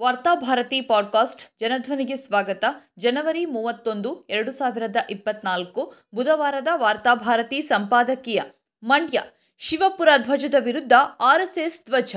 Varthabharati podcast ಜನಧ್ವನಿಗೆ ಸ್ವಾಗತ. ಜನವರಿ ಮೂವತ್ತೊಂದು, ಎರಡು ಸಾವಿರದ ಇಪ್ಪತ್ನಾಲ್ಕು ಬುಧವಾರದ ವಾರ್ತಾಭಾರತಿ ಸಂಪಾದಕೀಯ ಮಂಡ್ಯ, ಶಿವಪುರ ಧ್ವಜದ ವಿರುದ್ಧ ಆರ್ಎಸ್ಎಸ್ ಧ್ವಜ.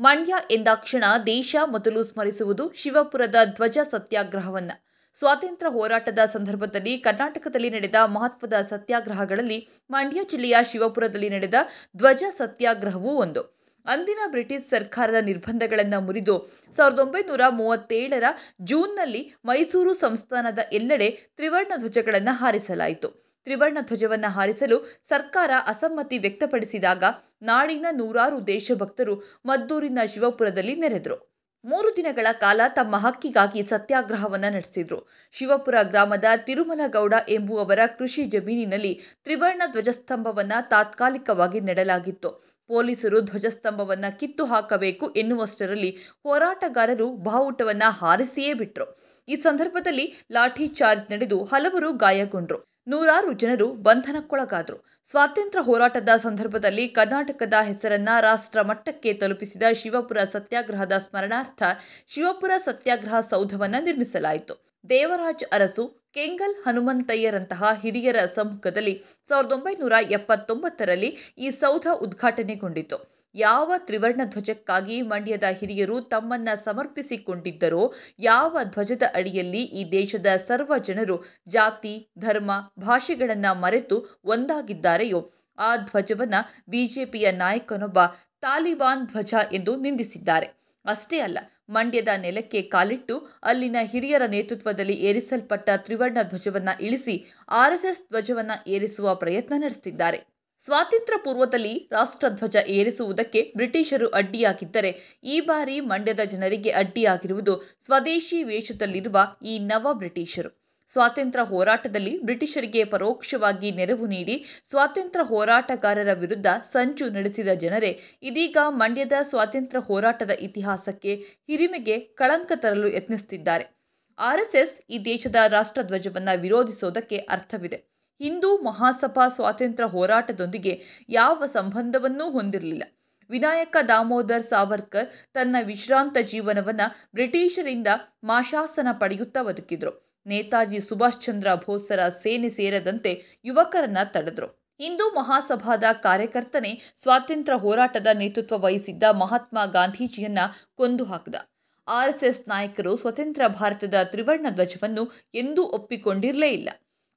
ಮಂಡ್ಯ ಎಂದಾಕ್ಷಣ ದೇಶ ಮೊದಲು ಸ್ಮರಿಸುವುದು ಶಿವಪುರದ ಧ್ವಜ ಸತ್ಯಾಗ್ರಹವನ್ನ. ಸ್ವಾತಂತ್ರ್ಯ ಹೋರಾಟದ ಸಂದರ್ಭದಲ್ಲಿ ಕರ್ನಾಟಕದಲ್ಲಿ ನಡೆದ ಮಹತ್ವದ ಸತ್ಯಾಗ್ರಹಗಳಲ್ಲಿ ಮಂಡ್ಯ ಜಿಲ್ಲೆಯ ಶಿವಪುರದಲ್ಲಿ ನಡೆದ ಧ್ವಜ ಸತ್ಯಾಗ್ರಹವೂ ಒಂದು. ಅಂದಿನ ಬ್ರಿಟಿಷ್ ಸರ್ಕಾರದ ನಿರ್ಬಂಧಗಳನ್ನು ಮುರಿದು ಸಾವಿರದ ಒಂಬೈನೂರ ಮೂವತ್ತೇಳರ ಜೂನ್ನಲ್ಲಿ ಮೈಸೂರು ಸಂಸ್ಥಾನದ ಎಲ್ಲೆಡೆ ತ್ರಿವರ್ಣ ಧ್ವಜಗಳನ್ನು ಹಾರಿಸಲಾಯಿತು. ತ್ರಿವರ್ಣ ಧ್ವಜವನ್ನು ಹಾರಿಸಲು ಸರ್ಕಾರ ಅಸಮ್ಮತಿ ವ್ಯಕ್ತಪಡಿಸಿದಾಗ ನಾಡಿನ ನೂರಾರು ದೇಶಭಕ್ತರು ಮದ್ದೂರಿನ ಶಿವಪುರದಲ್ಲಿ ನೆರೆದರು. ಮೂರು ದಿನಗಳ ಕಾಲ ತಮ್ಮ ಹಕ್ಕಿಗಾಗಿ ಸತ್ಯಾಗ್ರಹವನ್ನು ನಡೆಸಿದ್ರು. ಶಿವಪುರ ಗ್ರಾಮದ ತಿರುಮಲಗೌಡ ಎಂಬುವವರ ಕೃಷಿ ಜಮೀನಿನಲ್ಲಿ ತ್ರಿವರ್ಣ ಧ್ವಜಸ್ತಂಭವನ್ನು ತಾತ್ಕಾಲಿಕವಾಗಿ ನೆಡಲಾಗಿತ್ತು. ಪೊಲೀಸರು ಧ್ವಜಸ್ತಂಭವನ್ನು ಕಿತ್ತು ಹಾಕಬೇಕು ಎನ್ನುವಷ್ಟರಲ್ಲಿ ಹೋರಾಟಗಾರರು ಬಾವುಟವನ್ನು ಹಾರಿಸಿಯೇ ಬಿಟ್ಟರು ಈ ಸಂದರ್ಭದಲ್ಲಿ ಲಾಠಿ ಚಾರ್ಜ್ ನಡೆದು ಹಲವರು ಗಾಯಗೊಂಡ್ರು. ನೂರಾರು ಜನರು ಬಂಧನಕ್ಕೊಳಗಾದರು. ಸ್ವಾತಂತ್ರ್ಯ ಹೋರಾಟದ ಸಂದರ್ಭದಲ್ಲಿ ಕರ್ನಾಟಕದ ಹೆಸರನ್ನ ರಾಷ್ಟ್ರ ಮಟ್ಟಕ್ಕೆ ತಲುಪಿಸಿದ ಶಿವಪುರ ಸತ್ಯಾಗ್ರಹದ ಸ್ಮರಣಾರ್ಥ ಶಿವಪುರ ಸತ್ಯಾಗ್ರಹ ಸೌಧವನ್ನು ನಿರ್ಮಿಸಲಾಯಿತು. ದೇವರಾಜ್ ಅರಸು, ಕೆಂಗಲ್ ಹನುಮಂತಯ್ಯರಂತಹ ಹಿರಿಯರ ಸಮ್ಮುಖದಲ್ಲಿ ಸಾವಿರದ ಒಂಬೈನೂರ ಎಪ್ಪತ್ತೊಂಬತ್ತರಲ್ಲಿ ಈ ಸೌಧ ಉದ್ಘಾಟನೆಗೊಂಡಿತು. ಯಾವ ತ್ರಿವರ್ಣ ಧ್ವಜಕ್ಕಾಗಿ ಮಂಡ್ಯದ ಹಿರಿಯರು ತಮ್ಮನ್ನ ಸಮರ್ಪಿಸಿಕೊಂಡಿದ್ದರೋ, ಯಾವ ಧ್ವಜದ ಅಡಿಯಲ್ಲಿ ಈ ದೇಶದ ಸರ್ವ ಜನರು ಜಾತಿ, ಧರ್ಮ, ಭಾಷೆಗಳನ್ನು ಮರೆತು ಒಂದಾಗಿದ್ದಾರೆಯೋ, ಆ ಧ್ವಜವನ್ನ ಬಿಜೆಪಿಯ ನಾಯಕನೊಬ್ಬ ತಾಲಿಬಾನ್ ಧ್ವಜ ಎಂದು ನಿಂದಿಸಿದ್ದಾರೆ. ಅಷ್ಟೇ ಅಲ್ಲ, ಮಂಡ್ಯದ ನೆಲಕ್ಕೆ ಕಾಲಿಟ್ಟು ಅಲ್ಲಿನ ಹಿರಿಯರ ನೇತೃತ್ವದಲ್ಲಿ ಏರಿಸಲ್ಪಟ್ಟ ತ್ರಿವರ್ಣ ಧ್ವಜವನ್ನ ಇಳಿಸಿ ಆರ್ಎಸ್ಎಸ್ ಧ್ವಜವನ್ನು ಏರಿಸುವ ಪ್ರಯತ್ನ ನಡೆಸುತ್ತಿದ್ದಾರೆ ಸ್ವಾತಂತ್ರ್ಯ ಪೂರ್ವದಲ್ಲಿ ರಾಷ್ಟ್ರಧ್ವಜ ಏರಿಸುವುದಕ್ಕೆ ಬ್ರಿಟಿಷರು ಅಡ್ಡಿಯಾಗಿದ್ದರೆ ಈ ಬಾರಿ ಮಂಡ್ಯದ ಜನರಿಗೆ ಅಡ್ಡಿಯಾಗಿರುವುದು ಸ್ವದೇಶಿ ವೇಷದಲ್ಲಿರುವ ಈ ನವ ಬ್ರಿಟಿಷರು. ಸ್ವಾತಂತ್ರ್ಯ ಹೋರಾಟದಲ್ಲಿ ಬ್ರಿಟಿಷರಿಗೆ ಪರೋಕ್ಷವಾಗಿ ನೆರವು ನೀಡಿ ಸ್ವಾತಂತ್ರ್ಯ ಹೋರಾಟಗಾರರ ವಿರುದ್ಧ ಸಂಚು ನಡೆಸಿದ ಜನರೇ ಇದೀಗ ಮಂಡ್ಯದ ಸ್ವಾತಂತ್ರ್ಯ ಹೋರಾಟದ ಇತಿಹಾಸಕ್ಕೆ ಹಿರಿಮೆಗೆ ಕಳಂಕ ತರಲು ಯತ್ನಿಸುತ್ತಿದ್ದಾರೆ. ಆರ್ಎಸ್ಎಸ್ ಈ ದೇಶದ ರಾಷ್ಟ್ರಧ್ವಜವನ್ನು ವಿರೋಧಿಸೋದಕ್ಕೆ ಅರ್ಥವಿದೆ. ಹಿಂದೂ ಮಹಾಸಭಾ ಸ್ವಾತಂತ್ರ್ಯ ಹೋರಾಟದೊಂದಿಗೆ ಯಾವ ಸಂಬಂಧವನ್ನೂ ಹೊಂದಿರಲಿಲ್ಲ. ವಿನಾಯಕ ದಾಮೋದರ್ ಸಾವರ್ಕರ್ ತನ್ನ ವಿಶ್ರಾಂತ ಜೀವನವನ್ನು ಬ್ರಿಟಿಷರಿಂದ ಮಾಶಾಸನ ಪಡೆಯುತ್ತಾ ಬದುಕಿದ್ರು. ನೇತಾಜಿ ಸುಭಾಷ್ ಚಂದ್ರ ಬೋಸರ ಸೇನೆ ಸೇರದಂತೆ ಯುವಕರನ್ನ ತಡೆದ್ರು. ಹಿಂದೂ ಮಹಾಸಭಾದ ಕಾರ್ಯಕರ್ತನೇ ಸ್ವಾತಂತ್ರ್ಯ ಹೋರಾಟದ ನೇತೃತ್ವ ವಹಿಸಿದ್ದ ಮಹಾತ್ಮ ಗಾಂಧೀಜಿಯನ್ನ ಕೊಂದು ಹಾಕಿದ. ಆರ್ಎಸ್ಎಸ್ ನಾಯಕರು ಸ್ವತಂತ್ರ ಭಾರತದ ತ್ರಿವರ್ಣ ಧ್ವಜವನ್ನು ಎಂದೂ ಒಪ್ಪಿಕೊಂಡಿರಲೇ ಇಲ್ಲ.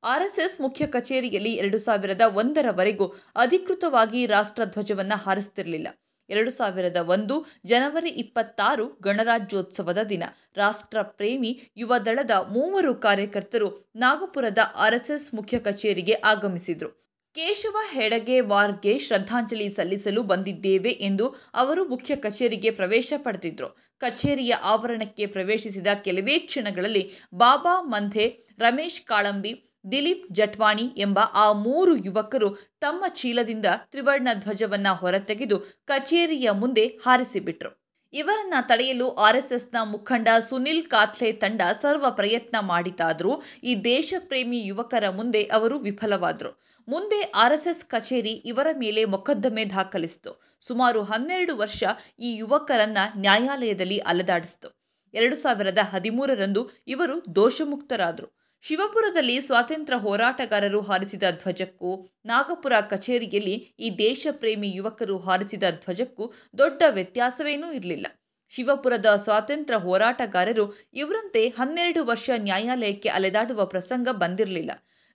ಆರ್ಎಸ್ಎಸ್ ಮುಖ್ಯ ಕಚೇರಿಯಲ್ಲಿ ಎರಡು ಸಾವಿರದ ಒಂದರವರೆಗೂ ಅಧಿಕೃತವಾಗಿ ರಾಷ್ಟ್ರಧ್ವಜವನ್ನು ಹಾರಿಸ್ತಿರಲಿಲ್ಲ. ಎರಡು ಸಾವಿರದ ಒಂದು ಜನವರಿ ಇಪ್ಪತ್ತಾರು ಗಣರಾಜ್ಯೋತ್ಸವದ ದಿನ. ರಾಷ್ಟ್ರ ಪ್ರೇಮಿ ಯುವ ದಳದ ಮೂವರು ಕಾರ್ಯಕರ್ತರು ನಾಗಪುರದ ಆರ್ಎಸ್ಎಸ್ ಮುಖ್ಯ ಕಚೇರಿಗೆ ಆಗಮಿಸಿದರು. ಕೇಶವ ಹೆಡಗೆ ವಾರ್ಗೆ ಶ್ರದ್ಧಾಂಜಲಿ ಸಲ್ಲಿಸಲು ಬಂದಿದ್ದೇವೆ ಎಂದು ಅವರು ಮುಖ್ಯ ಕಚೇರಿಗೆ ಪ್ರವೇಶ ಪಡೆದಿದ್ರು. ಕಚೇರಿಯ ಆವರಣಕ್ಕೆ ಪ್ರವೇಶಿಸಿದ ಕೆಲವೇ ಕ್ಷಣಗಳಲ್ಲಿ ಬಾಬಾ ಮಂಧೆ, ರಮೇಶ್ ಕಾಳಂಬಿ ದಿಲೀಪ್ ಜಟ್ವಾಣಿ ಎಂಬ ಆ ಮೂರು ಯುವಕರು ತಮ್ಮ ಚೀಲದಿಂದ ತ್ರಿವರ್ಣ ಧ್ವಜವನ್ನ ಹೊರತೆಗೆದು ಕಚೇರಿಯ ಮುಂದೆ ಹಾರಿಸಿಬಿಟ್ರು. ಇವರನ್ನ ತಡೆಯಲು ಆರ್ಎಸ್ಎಸ್ನ ಮುಖಂಡ ಸುನಿಲ್ ಕಾತ್ಲೆ ತಂಡ ಸರ್ವ ಪ್ರಯತ್ನ ಮಾಡಿತಾದರೂ ಈ ದೇಶಪ್ರೇಮಿ ಯುವಕರ ಮುಂದೆ ಅವರು ವಿಫಲವಾದರು. ಮುಂದೆ ಆರ್ಎಸ್ಎಸ್ ಕಚೇರಿ ಇವರ ಮೇಲೆ ಮೊಕದ್ದಮೆ ದಾಖಲಿಸಿತು. ಸುಮಾರು ಹನ್ನೆರಡು ವರ್ಷ ಈ ಯುವಕರನ್ನ ನ್ಯಾಯಾಲಯದಲ್ಲಿ ಅಲೆದಾಡಿಸಿತು. ಎರಡು ಸಾವಿರದ ಹದಿಮೂರರಂದು ಇವರು ದೋಷಮುಕ್ತರಾದರು. ಶಿವಪುರದಲ್ಲಿ ಸ್ವಾತಂತ್ರ್ಯ ಹೋರಾಟಗಾರರು ಹಾರಿಸಿದ ಧ್ವಜಕ್ಕೂ ನಾಗಪುರ ಕಚೇರಿಯಲ್ಲಿ ಈ ದೇಶಪ್ರೇಮಿ ಯುವಕರು ಹಾರಿಸಿದ ಧ್ವಜಕ್ಕೂ ದೊಡ್ಡ ವ್ಯತ್ಯಾಸವೇನೂ ಇರಲಿಲ್ಲ. ಶಿವಪುರದ ಸ್ವಾತಂತ್ರ್ಯ ಹೋರಾಟಗಾರರು ಇವರಂತೆ ಹನ್ನೆರಡು ವರ್ಷ ನ್ಯಾಯಾಲಯಕ್ಕೆ ಅಲೆದಾಡುವ ಪ್ರಸಂಗ ಬಂದಿರಲಿಲ್ಲ.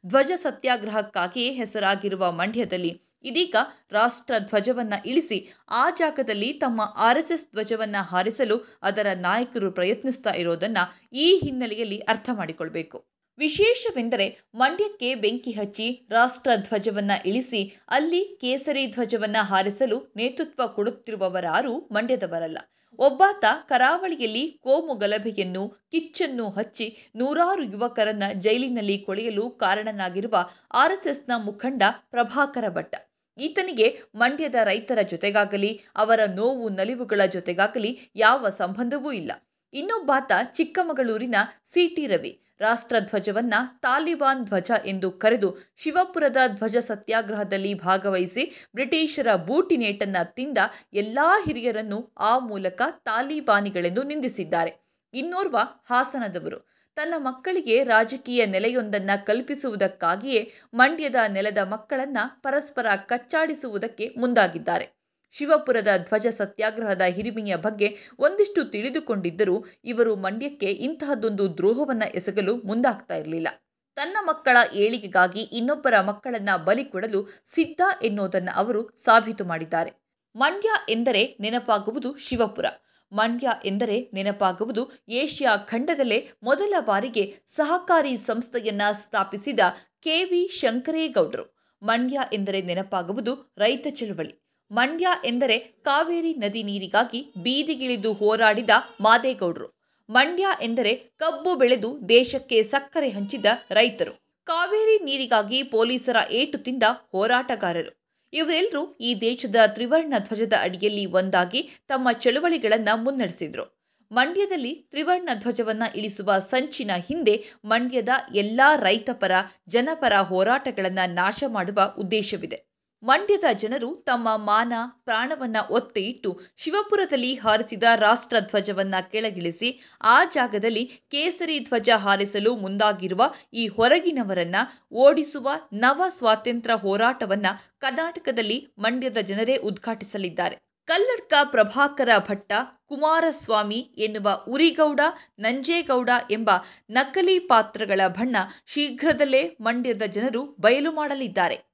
ಧ್ವಜ ಸತ್ಯಾಗ್ರಹಕ್ಕಾಗಿಯೇ ಹೆಸರಾಗಿರುವ ಮಂಡ್ಯದಲ್ಲಿ ಇದೀಗ ರಾಷ್ಟ್ರ ಧ್ವಜವನ್ನು ಇಳಿಸಿ ಆ ಜಾಗದಲ್ಲಿ ತಮ್ಮ ಆರ್ಎಸ್ಎಸ್ ಧ್ವಜವನ್ನ ಹಾರಿಸಲು ಅದರ ನಾಯಕರು ಪ್ರಯತ್ನಿಸ್ತಾ ಇರೋದನ್ನು ಈ ಹಿನ್ನೆಲೆಯಲ್ಲಿ ಅರ್ಥ ಮಾಡಿಕೊಳ್ಬೇಕು. ವಿಶೇಷವೆಂದರೆ ಮಂಡ್ಯಕ್ಕೆ ಬೆಂಕಿ ಹಚ್ಚಿ ರಾಷ್ಟ್ರ ಧ್ವಜವನ್ನ ಇಳಿಸಿ ಅಲ್ಲಿ ಕೇಸರಿ ಧ್ವಜವನ್ನ ಹಾರಿಸಲು ನೇತೃತ್ವ ಕೊಡುತ್ತಿರುವವರಾರೂ ಮಂಡ್ಯದವರಲ್ಲ. ಒಬ್ಬಾತ ಕರಾವಳಿಯಲ್ಲಿ ಕೋಮು ಗಲಭೆಯನ್ನು, ಕಿಚ್ಚನ್ನು ಹಚ್ಚಿ ನೂರಾರು ಯುವಕರನ್ನ ಜೈಲಿನಲ್ಲಿ ಕೊಳೆಯಲು ಕಾರಣನಾಗಿರುವ ಆರ್ಎಸ್ಎಸ್ನ ಮುಖಂಡ ಪ್ರಭಾಕರ ಭಟ್ಟ ಈತನಿಗೆ ಮಂಡ್ಯದ ರೈತರ ಜೊತೆಗಾಗಲಿ, ಅವರ ನೋವು ನಲಿವುಗಳ ಜೊತೆಗಾಗಲಿ ಯಾವ ಸಂಬಂಧವೂ ಇಲ್ಲ. ಇನ್ನೊಬ್ಬಾತ ಚಿಕ್ಕಮಗಳೂರಿನ ಸಿಟಿ ರವಿ. ರಾಷ್ಟ್ರಧ್ವಜವನ್ನ ತಾಲಿಬಾನ್ ಧ್ವಜ ಎಂದು ಕರೆದು ಶಿವಪುರದ ಧ್ವಜ ಸತ್ಯಾಗ್ರಹದಲ್ಲಿ ಭಾಗವಹಿಸಿ ಬ್ರಿಟಿಷರ ಬೂಟಿನೇಟನ್ನ ತಿಂದ ಎಲ್ಲ ಹಿರಿಯರನ್ನು ಆ ಮೂಲಕ ತಾಲಿಬಾನಿಗಳೆಂದು ನಿಂದಿಸಿದ್ದಾರೆ. ಇನ್ನೋರ್ವ ಹಾಸನದವರು. ತನ್ನ ಮಕ್ಕಳಿಗೆ ರಾಜಕೀಯ ನೆಲೆಯೊಂದನ್ನು ಕಲ್ಪಿಸುವುದಕ್ಕಾಗಿಯೇ ಮಂಡ್ಯದ ನೆಲದ ಮಕ್ಕಳನ್ನ ಪರಸ್ಪರ ಕಚ್ಚಾಡಿಸುವುದಕ್ಕೆ ಮುಂದಾಗಿದ್ದಾರೆ. ಶಿವಪುರದ ಧ್ವಜ ಸತ್ಯಾಗ್ರಹದ ಹಿರಿಮೆಯ ಬಗ್ಗೆ ಒಂದಿಷ್ಟು ತಿಳಿದುಕೊಂಡಿದ್ದರೂ ಇವರು ಮಂಡ್ಯಕ್ಕೆ ಇಂತಹದ್ದೊಂದು ದ್ರೋಹವನ್ನು ಎಸಗಲು ಮುಂದಾಗ್ತಾ ಇರಲಿಲ್ಲ. ತನ್ನ ಮಕ್ಕಳ ಏಳಿಗೆಗಾಗಿ ಇನ್ನೊಬ್ಬರ ಮಕ್ಕಳನ್ನ ಬಲಿ ಕೊಡಲು ಸಿದ್ಧ ಎನ್ನುವುದನ್ನು ಅವರು ಸಾಬೀತು ಮಾಡಿದ್ದಾರೆ. ಮಂಡ್ಯ ಎಂದರೆ ನೆನಪಾಗುವುದು ಶಿವಪುರ. ಮಂಡ್ಯ ಎಂದರೆ ನೆನಪಾಗುವುದು ಏಷ್ಯಾ ಖಂಡದಲ್ಲೇ ಮೊದಲ ಬಾರಿಗೆ ಸಹಕಾರಿ ಸಂಸ್ಥೆಯನ್ನ ಸ್ಥಾಪಿಸಿದ ಕೆ ವಿ ಶಂಕರೇಗೌಡರು. ಮಂಡ್ಯ ಎಂದರೆ ನೆನಪಾಗುವುದು ರೈತ ಚಳವಳಿ. ಮಂಡ್ಯ ಎಂದರೆ ಕಾವೇರಿ ನದಿ ನೀರಿಗಾಗಿ ಬೀದಿಗಿಳಿದು ಹೋರಾಡಿದ ಮಾದೇಗೌಡರು. ಮಂಡ್ಯ ಎಂದರೆ ಕಬ್ಬು ಬೆಳೆದು ದೇಶಕ್ಕೆ ಸಕ್ಕರೆ ಹಂಚಿದ ರೈತರು. ಕಾವೇರಿ ನೀರಿಗಾಗಿ ಪೊಲೀಸರ ಏಟು ತಿಂದ ಹೋರಾಟಗಾರರು. ಇವರೆಲ್ಲರೂ ಈ ದೇಶದ ತ್ರಿವರ್ಣ ಧ್ವಜದ ಅಡಿಯಲ್ಲಿ ಒಂದಾಗಿ ತಮ್ಮ ಚಳುವಳಿಗಳನ್ನು ಮುನ್ನಡೆಸಿದರು. ಮಂಡ್ಯದಲ್ಲಿ ತ್ರಿವರ್ಣ ಧ್ವಜವನ್ನ ಇಳಿಸುವ ಸಂಚಿನ ಹಿಂದೆ ಮಂಡ್ಯದ ಎಲ್ಲಾ ರೈತಪರ ಜನಪರ ಹೋರಾಟಗಳನ್ನು ನಾಶ ಮಾಡುವ ಉದ್ದೇಶವಿದೆ. ಮಂಡ್ಯದ ಜನರು ತಮ್ಮ ಮಾನ, ಪ್ರಾಣವನ್ನ ಒತ್ತೆ ಇಟ್ಟು ಶಿವಪುರದಲ್ಲಿ ಹಾರಿಸಿದ ರಾಷ್ಟ್ರ ಧ್ವಜವನ್ನ ಕೆಳಗಿಳಿಸಿ ಆ ಜಾಗದಲ್ಲಿ ಕೇಸರಿ ಧ್ವಜ ಹಾರಿಸಲು ಮುಂದಾಗಿರುವ ಈ ಹೊರಗಿನವರನ್ನ ಓಡಿಸುವ ನವ ಸ್ವಾತಂತ್ರ್ಯ ಹೋರಾಟವನ್ನ ಕರ್ನಾಟಕದಲ್ಲಿ ಮಂಡ್ಯದ ಜನರೇ ಉದ್ಘಾಟಿಸಲಿದ್ದಾರೆ. ಕಲ್ಲಡ್ಕ ಪ್ರಭಾಕರ ಭಟ್ಟ, ಕುಮಾರಸ್ವಾಮಿ ಎನ್ನುವ ಉರಿಗೌಡ, ನಂಜೇಗೌಡ ಎಂಬ ನಕಲಿ ಪಾತ್ರಗಳ ಬಣ್ಣ ಶೀಘ್ರದಲ್ಲೇ ಮಂಡ್ಯದ ಜನರು ಬಯಲು ಮಾಡಲಿದ್ದಾರೆ.